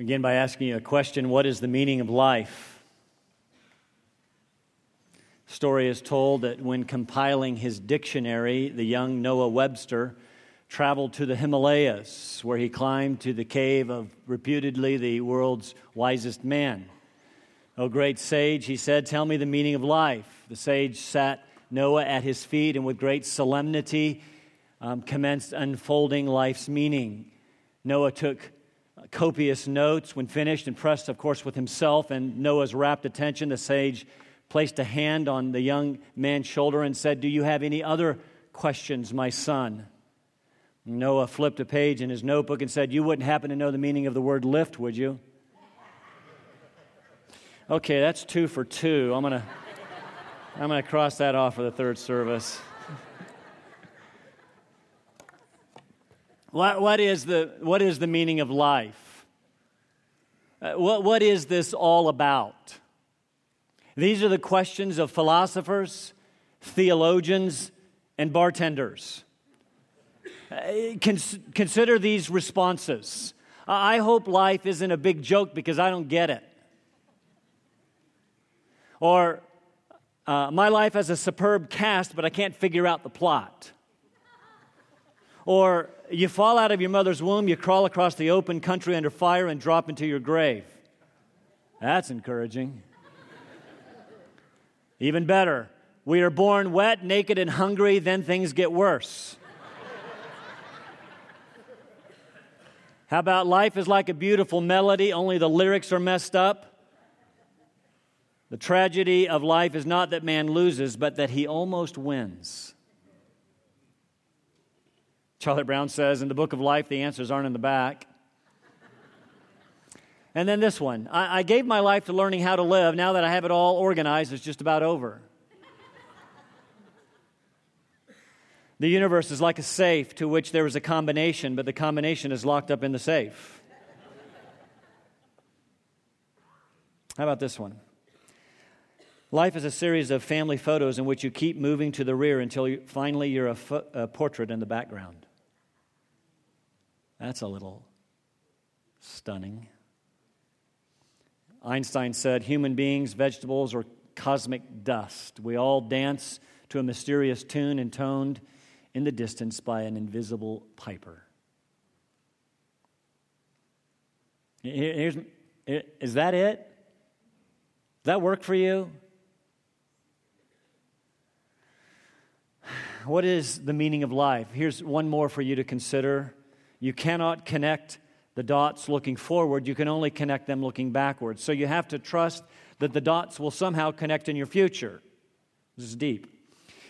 begin by asking you a question What is the meaning of life? Story is told that when compiling his dictionary, the young Noah Webster traveled to the Himalayas, where he climbed to the cave of reputedly the world's wisest man. O great sage, he said, tell me the meaning of life. The sage sat Noah at his feet and with great solemnity um, commenced unfolding life's meaning. Noah took Uh, copious notes. When finished, impressed, of course, with himself and Noah's rapt attention, the sage placed a hand on the young man's shoulder and said, Do you have any other questions, my son? Noah flipped a page in his notebook and said, You wouldn't happen to know the meaning of the word lift, would you? Okay, that's two for two. I'm going to I'm going to cross that off for the third service. What, what, is, the, what is the meaning of life? Uh, what, what is this all about? These are the questions of philosophers, theologians, and bartenders. Uh, cons- consider these responses. I hope life isn't a big joke because I don't get it. Or, uh, my life has a superb cast, but I can't figure out the plot. Or, you fall out of your mother's womb, you crawl across the open country under fire and drop into your grave. That's encouraging. Even better, we are born wet, naked, and hungry, then things get worse. How about life is like a beautiful melody, only the lyrics are messed up? The tragedy of life is not that man loses, but that he almost wins. Charlie Brown says in the book of life, the answers aren't in the back. And then this one I, I, gave my life to learning how to live. Now that I have it all organized, it's just about over. the universe is like a safe to which there is a combination, but the combination is locked up in the safe. How about this one? Life is a series of family photos in which you keep moving to the rear until you, finally you're a, fo- a portrait in the background. That's a little stunning. Einstein said human beings, vegetables, or cosmic dust. We all dance to a mysterious tune intoned in the distance by an invisible piper. Here's, is that it? Does that work for you? What is the meaning of life? Here's one more for you to consider. You cannot connect the dots looking forward, you can only connect them looking backwards. So you have to trust that the dots will somehow connect in your future. This is deep.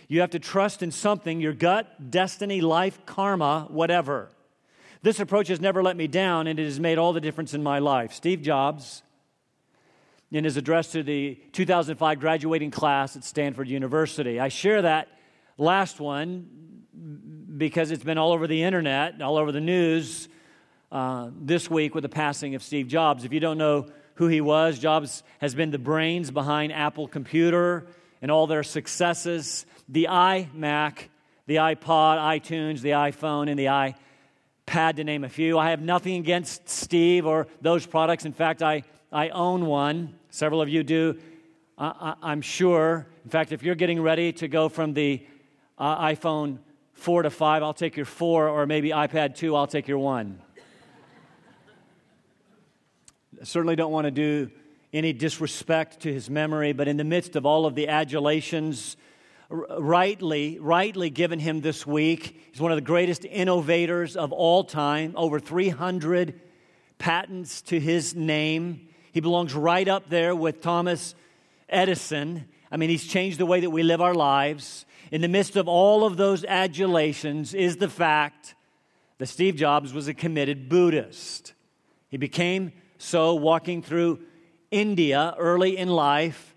You have to trust in something your gut, destiny, life, karma, whatever. This approach has never let me down, and it has made all the difference in my life. Steve Jobs, in his address to the 2005 graduating class at Stanford University, I share that last one because it's been all over the internet, all over the news uh, this week with the passing of Steve Jobs. If you don't know who he was, Jobs has been the brains behind Apple Computer and all their successes the iMac, the iPod, iTunes, the iPhone, and the iPad, to name a few. I have nothing against Steve or those products. In fact, I, I own one. Several of you do, I, am sure. In fact, if you're getting ready to go from the uh, iPhone four to five, I'll take your four, or maybe iPad two, I'll take your one. Certainly don't want to do any disrespect to his memory, but in the midst of all of the adulations, rightly, rightly given him this week, he's one of the greatest innovators of all time, over 300 patents to his name. He belongs right up there with Thomas Edison. I mean, he's changed the way that we live our lives in the midst of all of those adulations is the fact that Steve Jobs was a committed Buddhist. He became so walking through India early in life.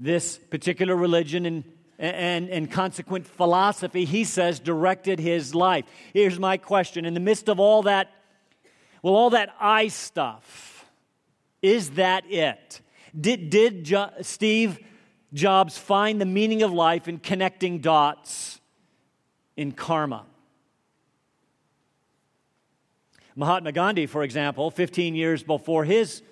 This particular religion and, and, and consequent philosophy, he says, directed his life. Here's my question In the midst of all that, well, all that I stuff, is that it? Did, did jo- Steve Jobs find the meaning of life in connecting dots in karma. Mahatma Gandhi, for example, 15 years before his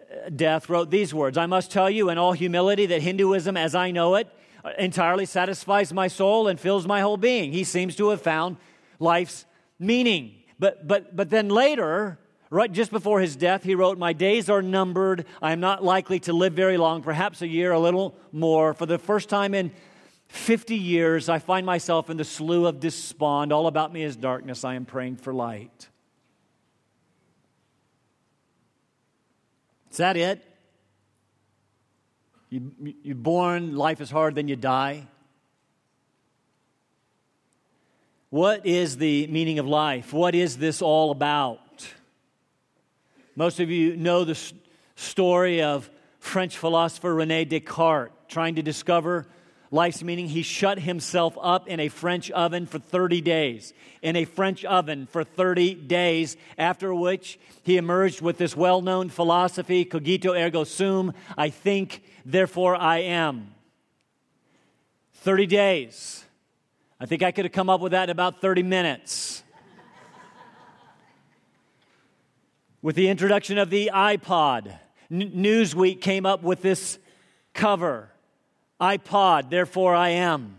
uh, death, wrote these words I must tell you in all humility that Hinduism, as I know it, entirely satisfies my soul and fills my whole being. He seems to have found life's meaning. But, but, but then later, right just before his death, he wrote, My days are numbered. I am not likely to live very long, perhaps a year, a little more. For the first time in 50 years, I find myself in the slough of despond. All about me is darkness. I am praying for light. Is that it? You, you're born, life is hard, then you die. What is the meaning of life? What is this all about? Most of you know the story of French philosopher Rene Descartes trying to discover life's meaning. He shut himself up in a French oven for 30 days. In a French oven for 30 days, after which he emerged with this well known philosophy cogito ergo sum, I think, therefore I am. 30 days. I think I could have come up with that in about 30 minutes. With the introduction of the iPod, N- Newsweek came up with this cover iPod, therefore I am.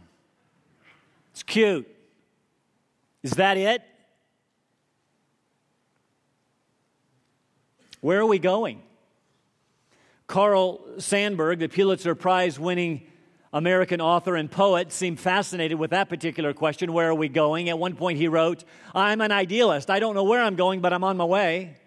It's cute. Is that it? Where are we going? Carl Sandburg, the Pulitzer Prize winning American author and poet, seemed fascinated with that particular question where are we going? At one point, he wrote, I'm an idealist. I don't know where I'm going, but I'm on my way.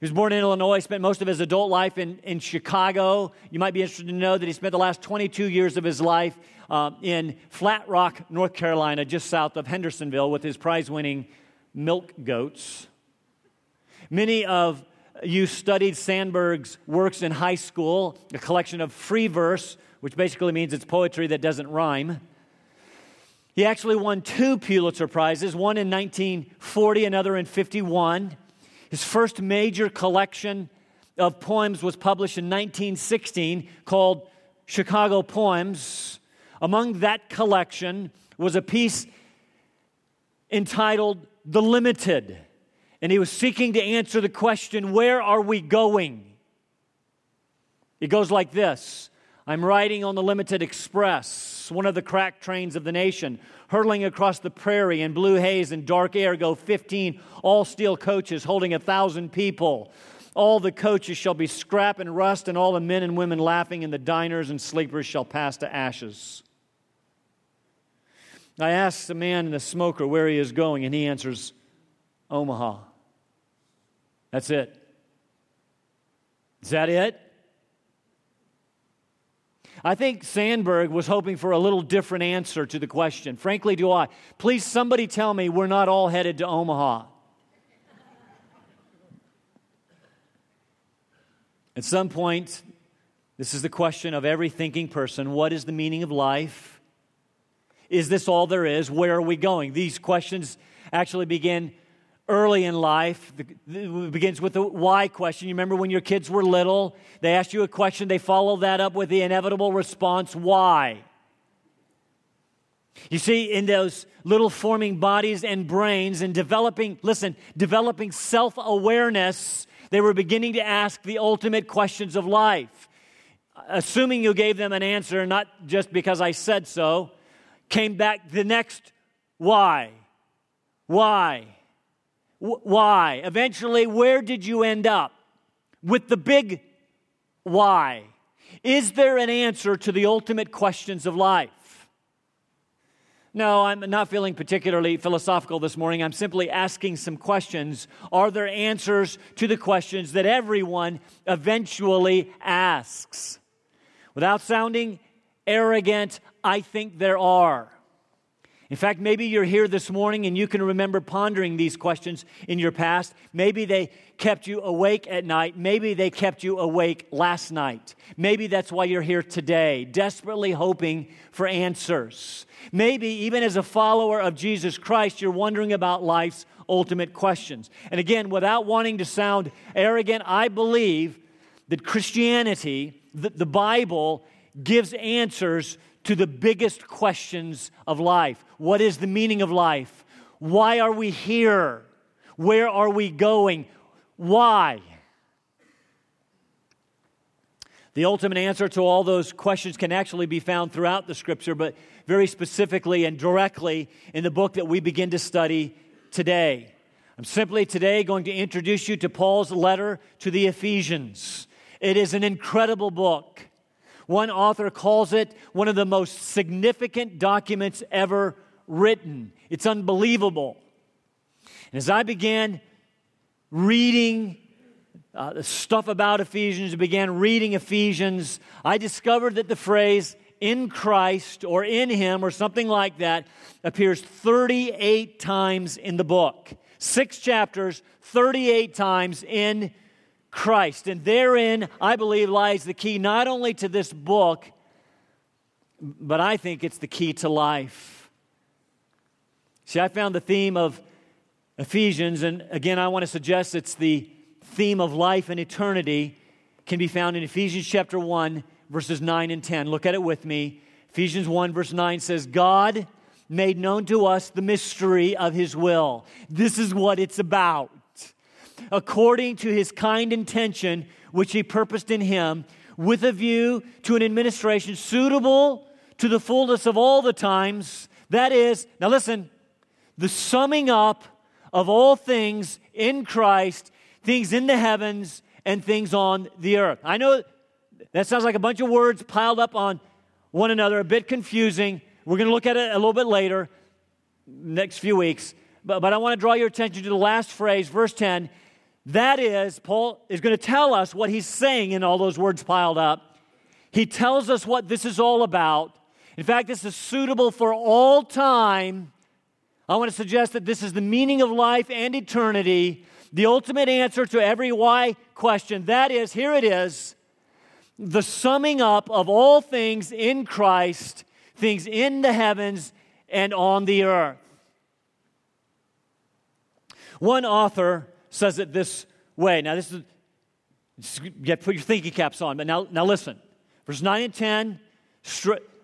He was born in Illinois, spent most of his adult life in, in Chicago. You might be interested to know that he spent the last 22 years of his life uh, in Flat Rock, North Carolina, just south of Hendersonville, with his prize winning milk goats. Many of you studied Sandburg's works in high school, a collection of free verse, which basically means it's poetry that doesn't rhyme. He actually won two Pulitzer Prizes, one in 1940, another in 51. His first major collection of poems was published in 1916 called Chicago Poems. Among that collection was a piece entitled The Limited. And he was seeking to answer the question, Where are we going? It goes like this I'm riding on the Limited Express, one of the crack trains of the nation. Hurtling across the prairie in blue haze and dark air go 15 all steel coaches holding a thousand people. All the coaches shall be scrap and rust, and all the men and women laughing, and the diners and sleepers shall pass to ashes. I asked the man in the smoker where he is going, and he answers, Omaha. That's it. Is that it? I think Sandburg was hoping for a little different answer to the question. Frankly, do I. Please, somebody tell me we're not all headed to Omaha. At some point, this is the question of every thinking person what is the meaning of life? Is this all there is? Where are we going? These questions actually begin early in life. It begins with the why question. You remember when your kids were little, they asked you a question, they follow that up with the inevitable response, why? You see, in those little forming bodies and brains and developing, listen, developing self awareness, they were beginning to ask the ultimate questions of life. Assuming you gave them an answer, not just because I said so, came back the next why? Why? Why. Eventually, where did you end up? With the big why. Is there an answer to the ultimate questions of life? No, I'm not feeling particularly philosophical this morning. I'm simply asking some questions. Are there answers to the questions that everyone eventually asks? Without sounding arrogant, I think there are. In fact, maybe you're here this morning and you can remember pondering these questions in your past. Maybe they kept you awake at night. Maybe they kept you awake last night. Maybe that's why you're here today, desperately hoping for answers. Maybe even as a follower of Jesus Christ, you're wondering about life's ultimate questions. And again, without wanting to sound arrogant, I believe that Christianity, the, the Bible, gives answers to the biggest questions of life. What is the meaning of life? Why are we here? Where are we going? Why? The ultimate answer to all those questions can actually be found throughout the scripture, but very specifically and directly in the book that we begin to study today. I'm simply today going to introduce you to Paul's letter to the Ephesians. It is an incredible book. One author calls it one of the most significant documents ever written. It's unbelievable. And as I began reading uh, the stuff about Ephesians, began reading Ephesians, I discovered that the phrase in Christ or in Him or something like that appears 38 times in the book. Six chapters, 38 times in Christ. And therein, I believe, lies the key not only to this book, but I think it's the key to life. See, I found the theme of Ephesians, and again, I want to suggest it's the theme of life and eternity, can be found in Ephesians chapter 1, verses 9 and 10. Look at it with me. Ephesians 1, verse 9 says, God made known to us the mystery of his will. This is what it's about. According to his kind intention, which he purposed in him, with a view to an administration suitable to the fullness of all the times. That is, now listen, the summing up of all things in Christ, things in the heavens and things on the earth. I know that sounds like a bunch of words piled up on one another, a bit confusing. We're going to look at it a little bit later, next few weeks. But, but I want to draw your attention to the last phrase, verse 10. That is, Paul is going to tell us what he's saying in all those words piled up. He tells us what this is all about. In fact, this is suitable for all time. I want to suggest that this is the meaning of life and eternity, the ultimate answer to every why question. That is, here it is the summing up of all things in Christ, things in the heavens and on the earth. One author says it this way. Now, this is, you have to put your thinking caps on, but now, now listen. Verse 9 and 10,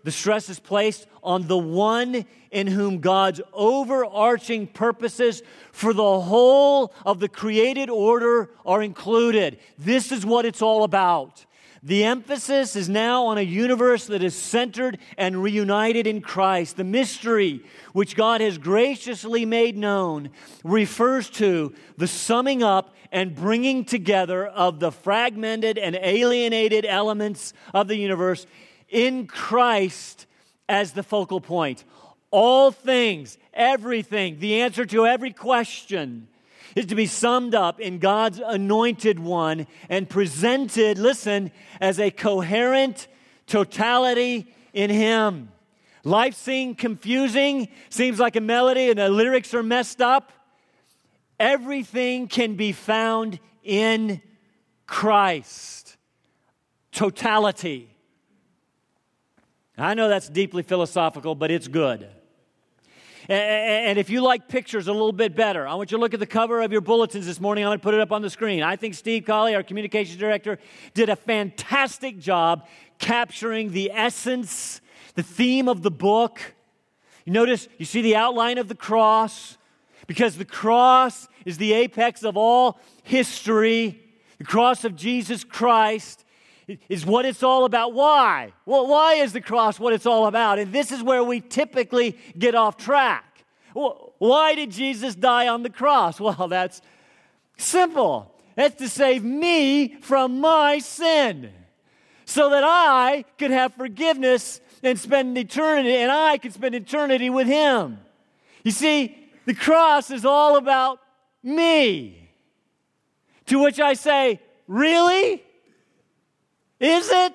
the stress is placed on the one in whom God's overarching purposes for the whole of the created order are included. This is what it's all about. The emphasis is now on a universe that is centered and reunited in Christ. The mystery which God has graciously made known refers to the summing up and bringing together of the fragmented and alienated elements of the universe in Christ as the focal point. All things, everything, the answer to every question is to be summed up in God's anointed one and presented, listen, as a coherent totality in Him. Life seems confusing, seems like a melody, and the lyrics are messed up. Everything can be found in Christ. Totality. I know that's deeply philosophical, but it's good. And if you like pictures a little bit better, I want you to look at the cover of your bulletins this morning. I'm going to put it up on the screen. I think Steve Colley, our communications director, did a fantastic job capturing the essence, the theme of the book. You notice, you see the outline of the cross, because the cross is the apex of all history, the cross of Jesus Christ is what it's all about. Why? Well, why is the cross what it's all about? And this is where we typically get off track. Why did Jesus die on the cross? Well, that's simple. That's to save me from my sin so that I could have forgiveness and spend eternity, and I could spend eternity with Him. You see, the cross is all about me. To which I say, Really? Is it?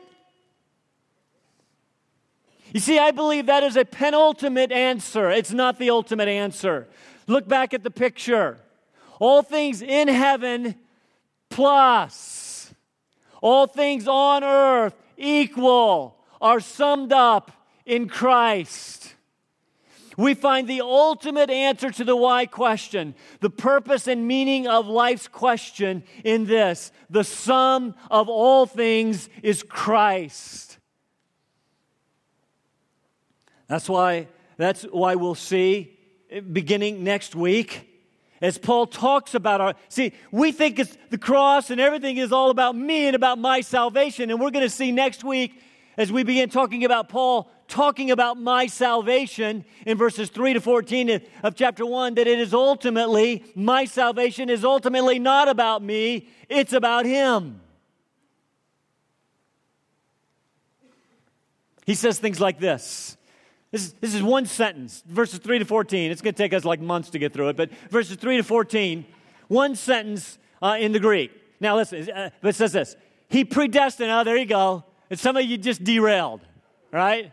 You see, I believe that is a penultimate answer. It's not the ultimate answer. Look back at the picture. All things in heaven plus all things on earth equal are summed up in Christ we find the ultimate answer to the why question, the purpose and meaning of life's question in this the sum of all things is Christ. That's why, that's why we'll see, beginning next week, as Paul talks about our. See, we think it's the cross and everything is all about me and about my salvation. And we're going to see next week as we begin talking about Paul talking about my salvation in verses 3 to 14 of chapter 1 that it is ultimately, my salvation is ultimately not about me, it's about him. He says things like this this is, this is one sentence, verses 3 to 14. It's going to take us like months to get through it, but verses 3 to 14, one sentence uh, in the Greek. Now, listen, uh, it says this He predestined, oh, there you go. And some of you just derailed, right?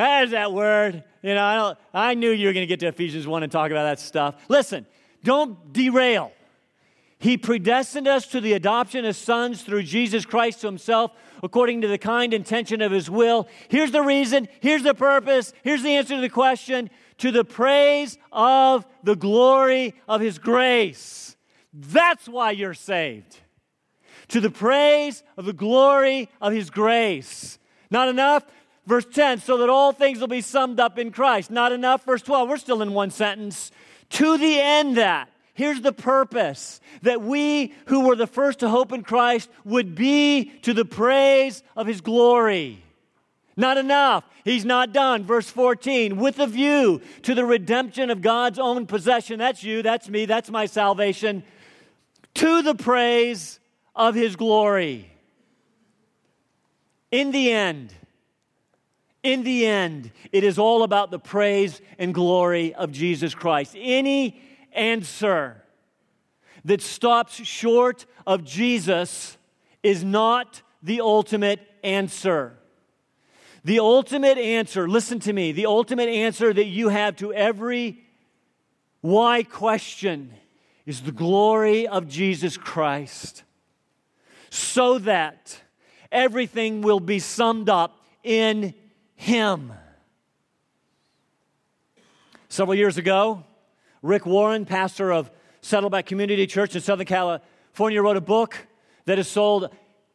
There's that word. You know, I, don't, I knew you were going to get to Ephesians 1 and talk about that stuff. Listen, don't derail. He predestined us to the adoption as sons through Jesus Christ to himself, according to the kind intention of his will. Here's the reason, here's the purpose, here's the answer to the question to the praise of the glory of his grace. That's why you're saved. To the praise of the glory of his grace. Not enough? Verse 10, so that all things will be summed up in Christ. Not enough? Verse 12, we're still in one sentence. To the end that Here's the purpose that we who were the first to hope in Christ would be to the praise of his glory. Not enough. He's not done. Verse 14, with a view to the redemption of God's own possession. That's you, that's me, that's my salvation. To the praise of his glory. In the end, in the end, it is all about the praise and glory of Jesus Christ. Any answer that stops short of Jesus is not the ultimate answer. The ultimate answer, listen to me, the ultimate answer that you have to every why question is the glory of Jesus Christ. So that everything will be summed up in Him. Several years ago, Rick Warren, pastor of Saddleback Community Church in Southern California, wrote a book that has sold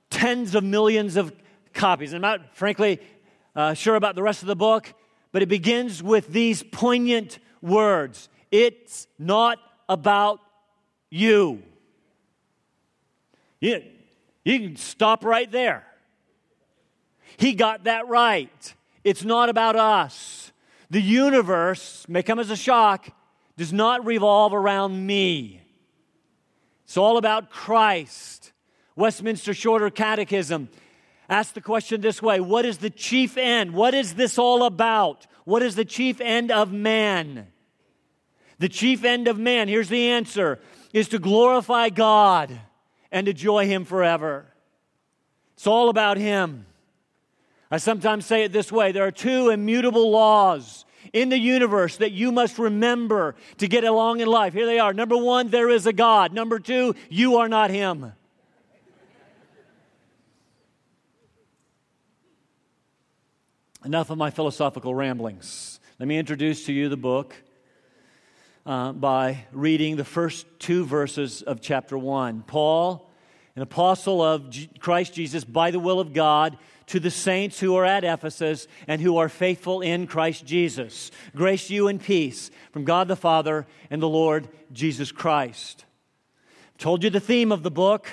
tens of millions of copies. I'm not, frankly, uh, sure about the rest of the book, but it begins with these poignant words It's not about you. You, you can stop right there. He got that right. It's not about us. The universe may come as a shock, does not revolve around me. It's all about Christ. Westminster Shorter Catechism asks the question this way What is the chief end? What is this all about? What is the chief end of man? The chief end of man, here's the answer, is to glorify God and to joy Him forever. It's all about Him. I sometimes say it this way there are two immutable laws in the universe that you must remember to get along in life. Here they are. Number one, there is a God. Number two, you are not Him. Enough of my philosophical ramblings. Let me introduce to you the book uh, by reading the first two verses of chapter 1. Paul, an apostle of G- Christ Jesus by the will of God, to the saints who are at Ephesus and who are faithful in Christ Jesus. Grace you and peace from God the Father and the Lord Jesus Christ. I've told you the theme of the book.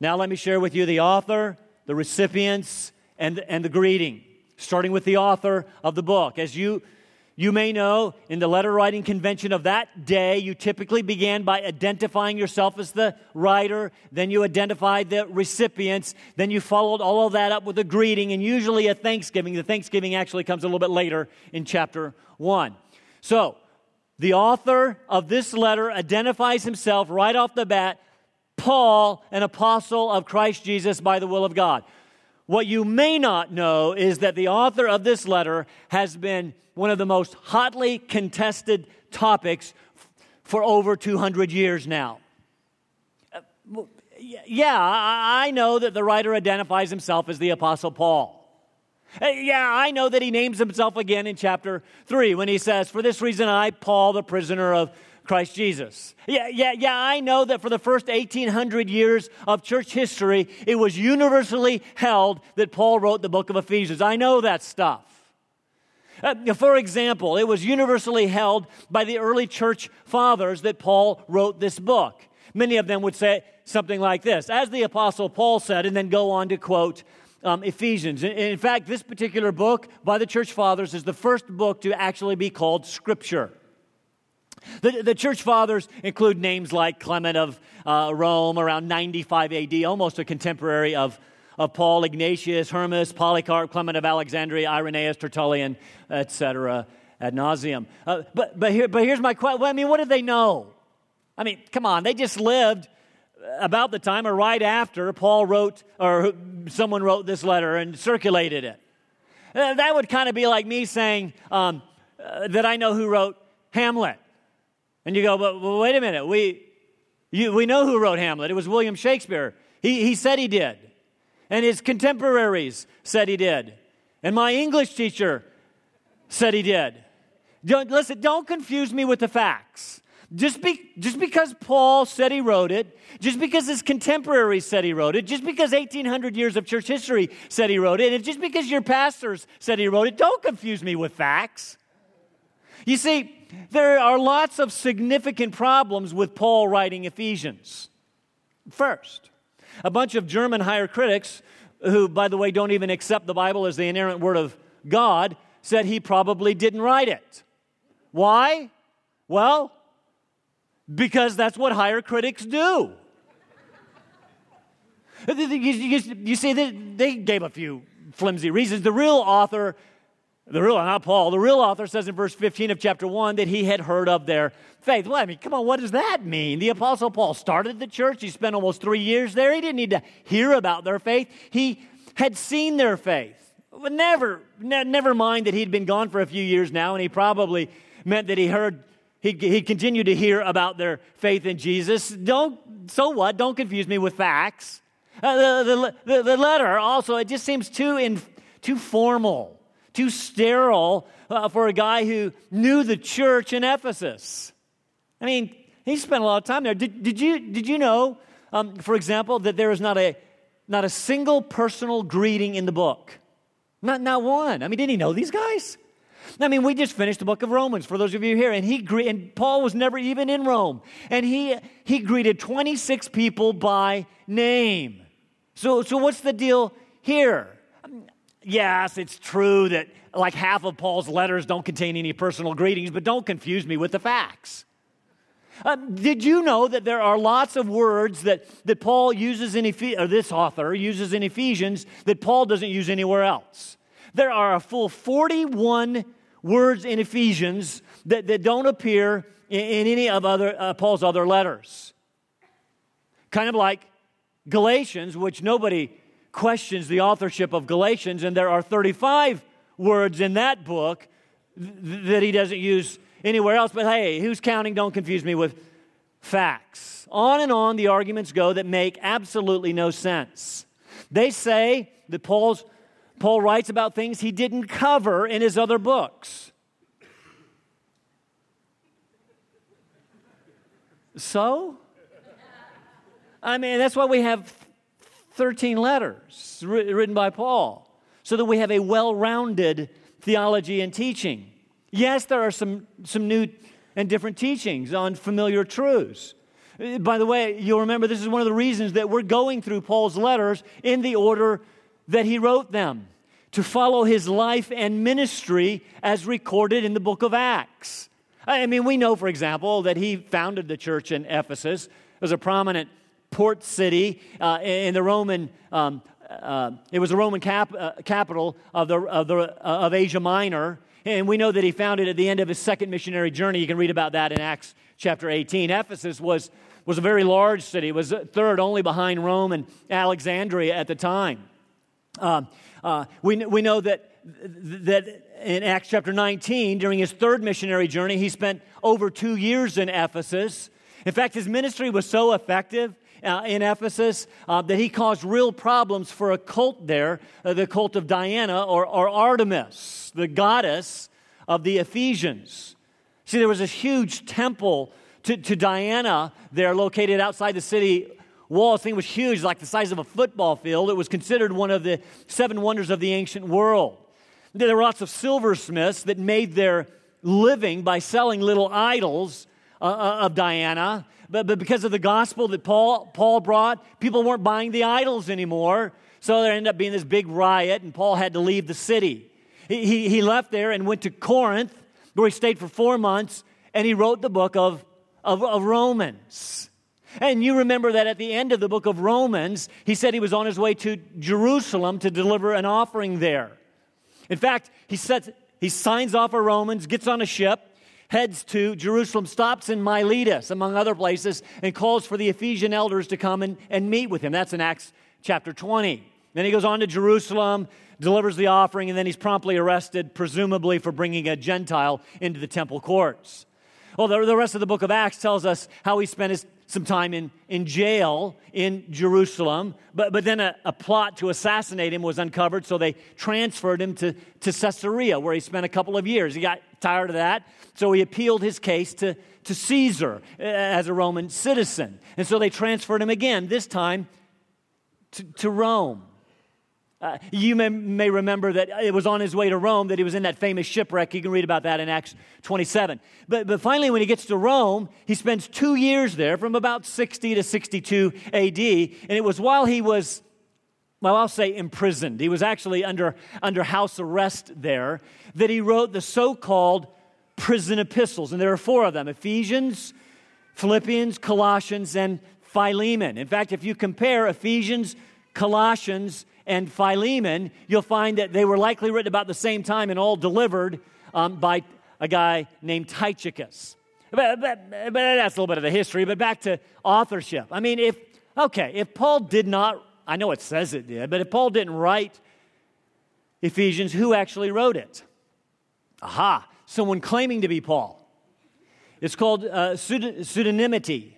Now let me share with you the author, the recipients, and, and the greeting. Starting with the author of the book. As you you may know in the letter writing convention of that day, you typically began by identifying yourself as the writer, then you identified the recipients, then you followed all of that up with a greeting and usually a thanksgiving. The thanksgiving actually comes a little bit later in chapter 1. So, the author of this letter identifies himself right off the bat Paul, an apostle of Christ Jesus by the will of God. What you may not know is that the author of this letter has been one of the most hotly contested topics for over 200 years now. Uh, yeah, I know that the writer identifies himself as the Apostle Paul. Uh, yeah, I know that he names himself again in chapter 3 when he says, For this reason, I, Paul, the prisoner of Christ Jesus. Yeah, yeah, yeah, I know that for the first 1800 years of church history, it was universally held that Paul wrote the book of Ephesians. I know that stuff. Uh, for example, it was universally held by the early church fathers that Paul wrote this book. Many of them would say something like this, as the Apostle Paul said, and then go on to quote um, Ephesians. In, in fact, this particular book by the church fathers is the first book to actually be called Scripture. The, the, church fathers include names like Clement of uh, Rome around 95 AD, almost a contemporary of, of Paul, Ignatius, Hermas, Polycarp, Clement of Alexandria, Irenaeus, Tertullian, etc., ad nauseum. Uh, but, but, here, but here's my question. I mean, what did they know? I mean, come on, they just lived about the time or right after Paul wrote, or someone wrote this letter and circulated it. Uh, that would kind of be like me saying um, uh, that I know who wrote Hamlet. And you go, but, but wait a minute, we, you, we know who wrote Hamlet. It was William Shakespeare. He, he said he did. And his contemporaries said he did. And my English teacher said he did. Don't, listen, don't confuse me with the facts. Just, be, just because Paul said he wrote it, just because his contemporaries said he wrote it, just because 1800 years of church history said he wrote it, and just because your pastors said he wrote it, don't confuse me with facts. You see, there are lots of significant problems with Paul writing Ephesians. First, a bunch of German higher critics, who, by the way, don't even accept the Bible as the inerrant word of God, said he probably didn't write it. Why? Well, because that's what higher critics do. you, see, they gave a few flimsy reasons. The real author, the real, not Paul, the real author says in verse 15 of chapter 1 that he had heard of their faith. Well, I mean, come on, what does that mean? The Apostle Paul started the church, he spent almost three years there. He didn't need to hear about their faith, he had seen their faith. But never, ne- never mind that he'd been gone for a few years now, and he probably meant that he heard he, he continued to hear about their faith in Jesus. Don't, so what? Don't confuse me with facts. Uh, the, the, the, letter also, it just seems too, in, too formal, too sterile uh, for a guy who knew the church in Ephesus. I mean, he spent a lot of time there. Did, did, you, did you know, um, for example, that there is not a, not a single personal greeting in the book? Not, not one. I mean, did he know these guys? I mean, we just finished the book of Romans for those of you here, and he and Paul was never even in Rome, and he he greeted 26 people by name. So so what's the deal here? Yes, it's true that like half of Paul's letters don't contain any personal greetings, but don't confuse me with the facts. Uh, did you know that there are lots of words that, that Paul uses in Ephes- or this author uses in Ephesians that Paul doesn't use anywhere else? There are a full 41 words in Ephesians that, that don't appear in, in any of other, uh, Paul's other letters. Kind of like Galatians, which nobody questions the authorship of Galatians, and there are 35 words in that book th- that he doesn't use anywhere else. But hey, who's counting? Don't confuse me with facts. On and on the arguments go that make absolutely no sense. They say that Paul's Paul writes about things he didn't cover in his other books. So? I mean, that's why we have 13 letters written by Paul, so that we have a well rounded theology and teaching. Yes, there are some, some new and different teachings on familiar truths. By the way, you'll remember this is one of the reasons that we're going through Paul's letters in the order that he wrote them, to follow his life and ministry as recorded in the book of Acts. I mean, we know, for example, that he founded the church in Ephesus. Was a prominent port city uh, in the Roman. Um, uh, it was a Roman cap, uh, capital of, the, of, the, uh, of Asia Minor. And we know that he founded at the end of his second missionary journey. You can read about that in Acts chapter 18. Ephesus was, was a very large city, it was third only behind Rome and Alexandria at the time. Uh, uh, we, we know that, that in Acts chapter 19, during his third missionary journey, he spent over two years in Ephesus. In fact, his ministry was so effective uh, in Ephesus uh, that he caused real problems for a cult there, uh, the cult of Diana or, or Artemis, the goddess of the Ephesians. See, there was this huge temple to, to Diana there located outside the city wall. This thing was huge, like the size of a football field. It was considered one of the seven wonders of the ancient world. There were lots of silversmiths that made their living by selling little idols uh, uh, of Diana. But, but because of the gospel that Paul, Paul brought, people weren't buying the idols anymore. So there ended up being this big riot, and Paul had to leave the city. He, he, he left there and went to Corinth, where he stayed for four months, and he wrote the book of, of, of Romans. And you remember that at the end of the book of Romans, he said he was on his way to Jerusalem to deliver an offering there. In fact, he, sets, he signs off of Romans, gets on a ship, heads to Jerusalem, stops in Miletus, among other places, and calls for the Ephesian elders to come and, and meet with him. That's in Acts chapter 20. Then he goes on to Jerusalem, delivers the offering, and then he's promptly arrested, presumably for bringing a Gentile into the temple courts. Well, the, the rest of the book of Acts tells us how he spent his, some time in, in jail in Jerusalem, but, but then a, a plot to assassinate him was uncovered, so they transferred him to, to Caesarea, where he spent a couple of years. He got tired of that, so he appealed his case to, to Caesar uh, as a Roman citizen. And so they transferred him again, this time to, to Rome. Uh, you may, may, remember that it was on his way to Rome that he was in that famous shipwreck. You can read about that in Acts 27. But, but finally, when he gets to Rome, he spends two years there from about 60 to 62 AD. And it was while he was, well, I'll say imprisoned, he was actually under, under house arrest there, that he wrote the so called prison epistles. And there are four of them Ephesians, Philippians, Colossians, and Philemon. In fact, if you compare Ephesians, Colossians, and Philemon, you'll find that they were likely written about the same time and all delivered um, by a guy named Tychicus. But, but, but that's a little bit of the history, but back to authorship. I mean, if, okay, if Paul did not, I know it says it did, but if Paul didn't write Ephesians, who actually wrote it? Aha, someone claiming to be Paul. It's called uh, pseudonymity.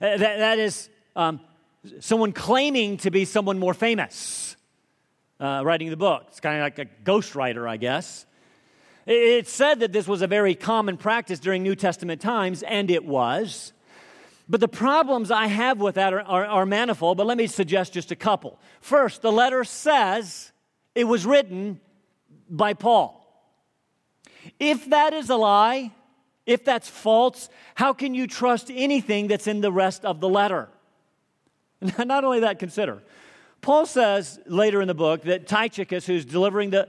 Uh, that, that is um, someone claiming to be someone more famous uh, writing the book. It's kind of like a ghostwriter, I guess. It's said that this was a very common practice during New Testament times, and it was. But the problems I have with that are, are, are, manifold, but let me suggest just a couple. First, the letter says it was written by Paul. If that is a lie, if that's false, how can you trust anything that's in the rest of the letter? Not only that, consider Paul says later in the book that Tychicus, who's delivering the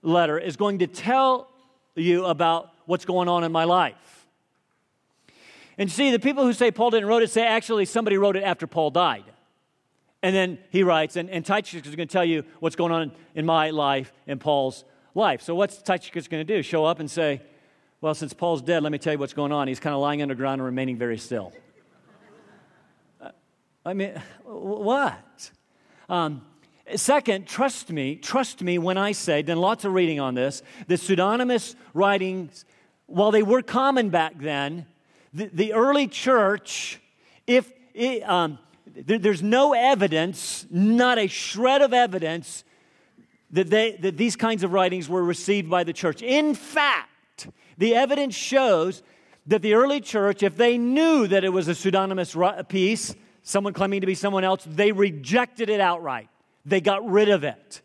letter, is going to tell you about what's going on in my life. And see, the people who say Paul didn't write it say actually somebody wrote it after Paul died. And then he writes, and, and Tychicus is going to tell you what's going on in my life and Paul's life. So, what's Tychicus going to do? Show up and say, Well, since Paul's dead, let me tell you what's going on. He's kind of lying underground and remaining very still. Uh, I mean, what? Um, second, trust me, trust me when I say, done lots of reading on this, the pseudonymous writings, while they were common back then, the, the early church, if it, um, there, there's no evidence, not a shred of evidence, that, they, that these kinds of writings were received by the church. In fact, the evidence shows that the early church, if they knew that it was a pseudonymous piece, someone claiming to be someone else, they rejected it outright. They got rid of it.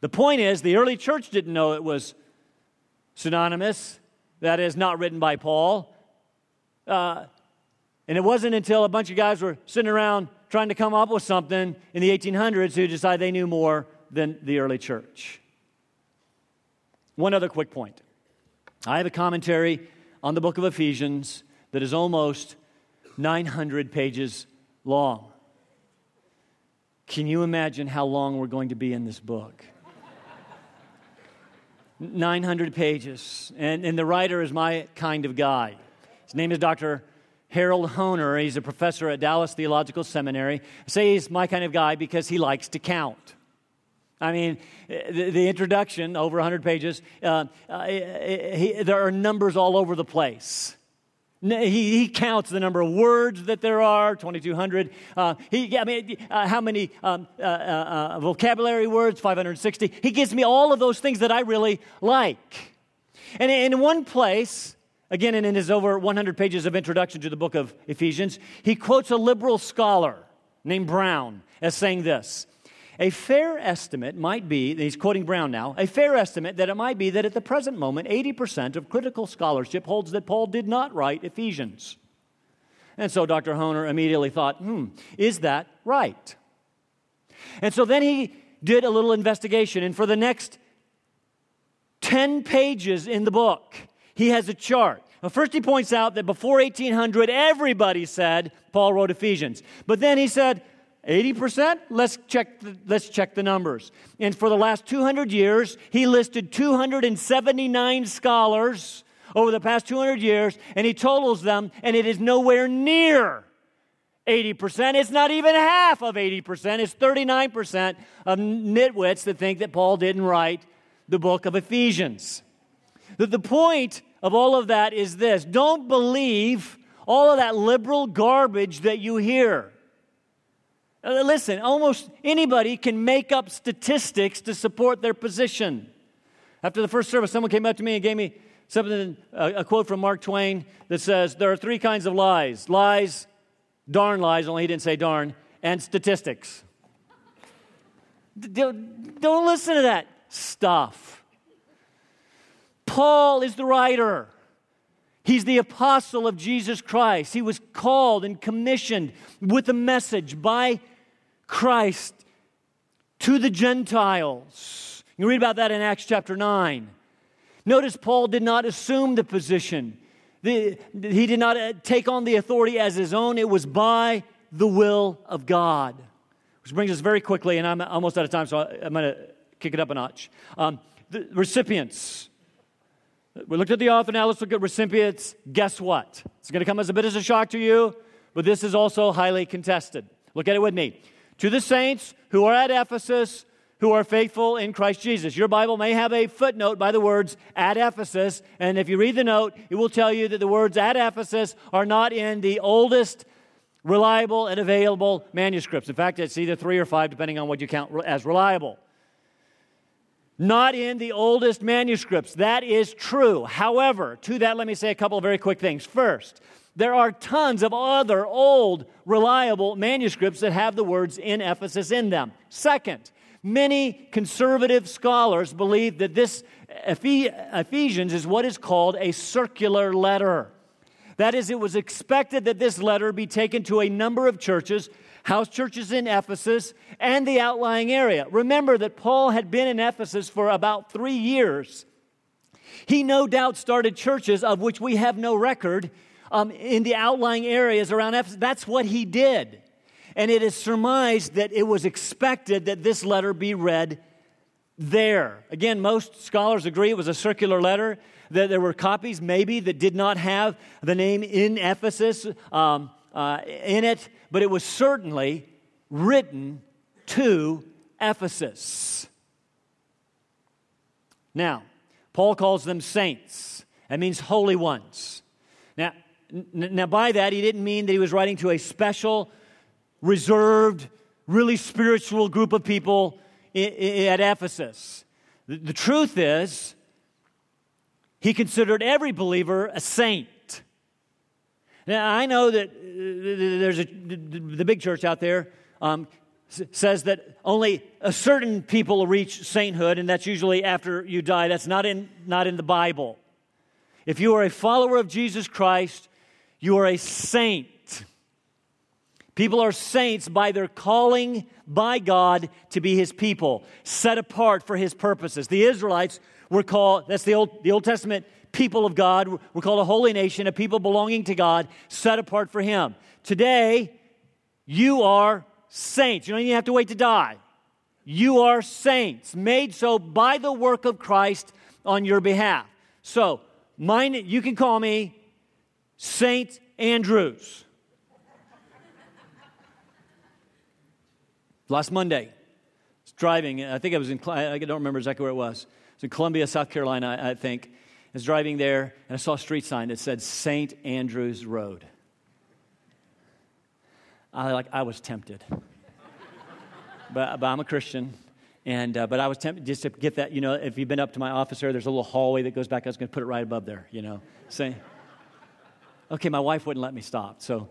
The point is, the early church didn't know it was pseudonymous, that is, not written by Paul. Uh, and it wasn't until a bunch of guys were sitting around trying to come up with something in the 1800s who decided they knew more than the early church. One other quick point I have a commentary on the book of Ephesians that is almost 900 pages long. Can you imagine how long we're going to be in this book? 900 pages. And, and the writer is my kind of guy. His name is Dr. Harold Hoehner. He's a professor at Dallas Theological Seminary. I say he's my kind of guy because he likes to count. I mean, the, the introduction, over 100 pages, uh, uh, he, there are numbers all over the place. He, he, counts the number of words that there are, 2,200. Uh, he, I mean, uh, how many um, uh, uh, uh vocabulary words, 560. He gives me all of those things that I really like. And in one place, again, in his over 100 pages of introduction to the book of Ephesians, he quotes a liberal scholar named Brown as saying this. A fair estimate might be, he's quoting Brown now, a fair estimate that it might be that at the present moment, 80% of critical scholarship holds that Paul did not write Ephesians. And so Dr. Hoehner immediately thought, hmm, is that right? And so then he did a little investigation, and for the next 10 pages in the book, he has a chart. Now, first, he points out that before 1800, everybody said Paul wrote Ephesians. But then he said, 80%? Let's check, the, let's check the numbers. And for the last 200 years, he listed 279 scholars over the past 200 years, and he totals them, and it is nowhere near 80%. It's not even half of 80%. It's 39% of nitwits that think that Paul didn't write the book of Ephesians. The, the point of all of that is this don't believe all of that liberal garbage that you hear. Uh, listen, almost anybody can make up statistics to support their position. After the first service, someone came up to me and gave me something, a, quote from Mark Twain that says, There are three kinds of lies lies, darn lies, only he didn't say darn, and statistics. Don't listen to that stuff. Paul is the writer. He's the apostle of Jesus Christ. He was called and commissioned with a message by Christ to the Gentiles. You read about that in Acts chapter 9. Notice Paul did not assume the position. The, he did not uh, take on the authority as his own. It was by the will of God. Which brings us very quickly, and I'm almost out of time, so I'm going to kick it up a notch. Um, the recipients. We looked at the author, now let's look at recipients. Guess what? It's going to come as a bit as a shock to you, but this is also highly contested. Look at it with me. To the saints who are at Ephesus, who are faithful in Christ Jesus. Your Bible may have a footnote by the words at Ephesus, and if you read the note, it will tell you that the words at Ephesus are not in the oldest reliable and available manuscripts. In fact, it's either three or five, depending on what you count as reliable. Not in the oldest manuscripts. That is true. However, to that, let me say a couple of very quick things. First, there are tons of other old, reliable manuscripts that have the words in Ephesus in them. Second, Many conservative scholars believe that this Ephesians is what is called a circular letter. That is, it was expected that this letter be taken to a number of churches, house churches in Ephesus, and the outlying area. Remember that Paul had been in Ephesus for about three years. He no doubt started churches of which we have no record um, in the outlying areas around Ephesus. That's what he did. And it is surmised that it was expected that this letter be read there. Again, most scholars agree it was a circular letter, that there were copies maybe that did not have the name in Ephesus um, uh, in it, but it was certainly written to Ephesus. Now, Paul calls them saints. That means holy ones. Now, n- now, by that, he didn't mean that he was writing to a special reserved, really spiritual group of people at Ephesus. The truth is, he considered every believer a saint. Now, I know that uh, there's a, the big church out there um, says that only a certain people reach sainthood, and that's usually after you die. That's not in, not in the Bible. If you are a follower of Jesus Christ, you are a saint. People are saints by their calling by God to be his people, set apart for his purposes. The Israelites were called, that's the Old, the Old Testament people of God, we're called a holy nation, a people belonging to God, set apart for him. Today, you are saints. You don't even have to wait to die. You are saints, made so by the work of Christ on your behalf. So, mine, you can call me Saint Andrews. Last Monday, I was driving. I think I was in, I don't remember exactly where it was. It was in Columbia, South Carolina, I think. I was driving there, and I saw a street sign that said St. Andrews Road. I, like, I was tempted. but, but I'm a Christian. And, uh, but I was tempted just to get that, you know, if you've been up to my office there, there's a little hallway that goes back. I was going to put it right above there, you know. Say, okay, my wife wouldn't let me stop. So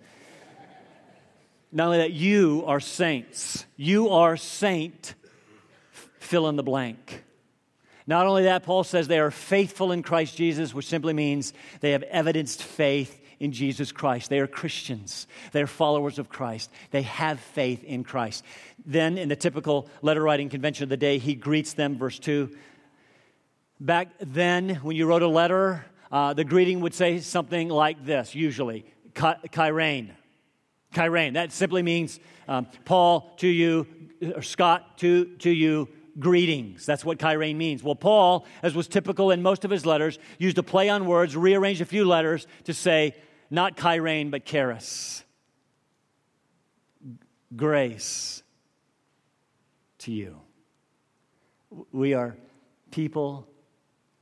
Not only that, you are saints. You are saint, fill in the blank. Not only that, Paul says they are faithful in Christ Jesus, which simply means they have evidenced faith in Jesus Christ. They are Christians. They are followers of Christ. They have faith in Christ. Then, in the typical letter writing convention of the day, he greets them, verse 2. Back then, when you wrote a letter, uh, the greeting would say something like this, usually, Chairein. Chairein. That simply means um, Paul to you, or Scott to, to you, greetings. That's what Chairein means. Well, Paul, as was typical in most of his letters, used a play on words, rearranged a few letters to say, not Chairein, but Charis. Grace to you. We are people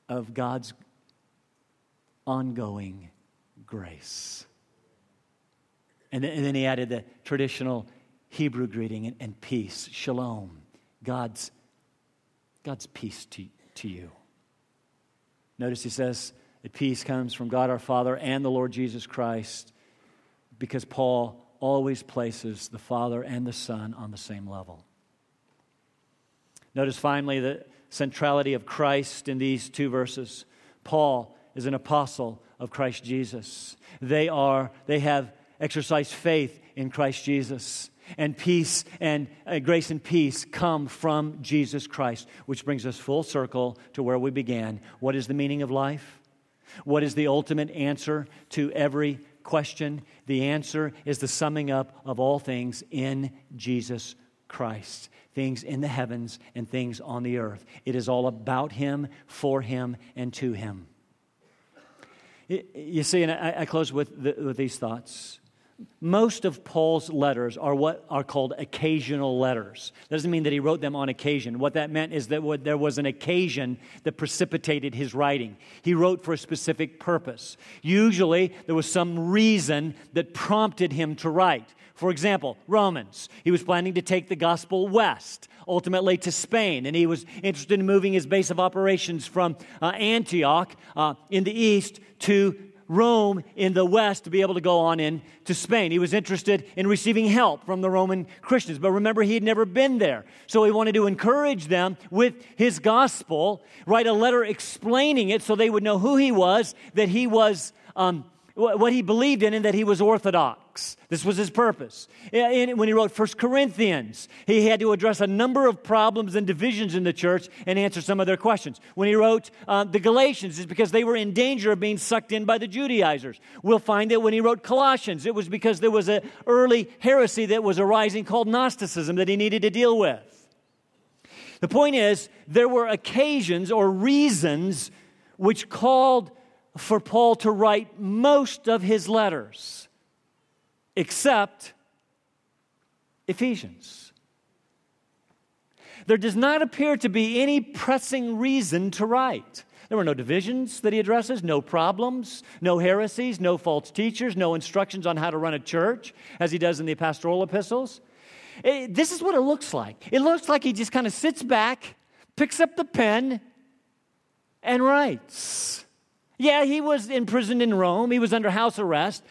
of God's ongoing grace. And then, and then, he added the traditional Hebrew greeting and, and peace, shalom, God's, God's peace to, to you. Notice he says that peace comes from God our Father and the Lord Jesus Christ because Paul always places the Father and the Son on the same level. Notice finally the centrality of Christ in these two verses. Paul is an apostle of Christ Jesus. They are they have exercised faith in Christ Jesus. And peace and uh, grace and peace come from Jesus Christ, which brings us full circle to where we began. What is the meaning of life? What is the ultimate answer to every question? The answer is the summing up of all things in Jesus Christ things in the heavens and things on the earth. It is all about Him, for Him, and to Him. You see, and I, close with, the, with these thoughts. Most of Paul's letters are what are called occasional letters. That doesn't mean that he wrote them on occasion. What that meant is that there was an occasion that precipitated his writing. He wrote for a specific purpose. Usually, there was some reason that prompted him to write. For example, Romans. He was planning to take the gospel west, ultimately to Spain, and he was interested in moving his base of operations from uh, Antioch uh, in the east to Rome in the west to be able to go on in to Spain. He was interested in receiving help from the Roman Christians, but remember, he had never been there. So he wanted to encourage them with his gospel, write a letter explaining it so they would know who he was, that he was. Um, what he believed in and that he was orthodox. This was his purpose. And when he wrote First Corinthians, he had to address a number of problems and divisions in the church and answer some of their questions. When he wrote uh, the Galatians, it's because they were in danger of being sucked in by the Judaizers. We'll find that when he wrote Colossians, it was because there was an early heresy that was arising called Gnosticism that he needed to deal with. The point is, there were occasions or reasons which called for Paul to write most of his letters, except Ephesians. There does not appear to be any pressing reason to write. There were no divisions that he addresses, no problems, no heresies, no false teachers, no instructions on how to run a church, as he does in the pastoral epistles. It, eh, this is what it looks like. It looks like he just kind of sits back, picks up the pen, and writes. Yeah, he was imprisoned in Rome, he was under house arrest.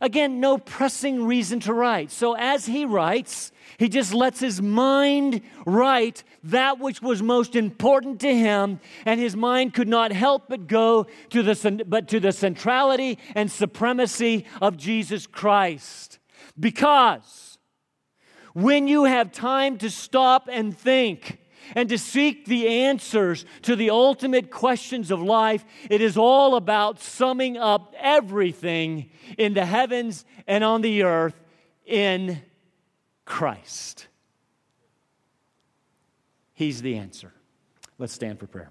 Again, no pressing reason to write. So as he writes, he just lets his mind write that which was most important to him, and his mind could not help but go to the, but to the centrality and supremacy of Jesus Christ. Because when you have time to stop and think, and to seek the answers to the ultimate questions of life, it is all about summing up everything in the heavens and on the earth in Christ. He's the answer. Let's stand for prayer.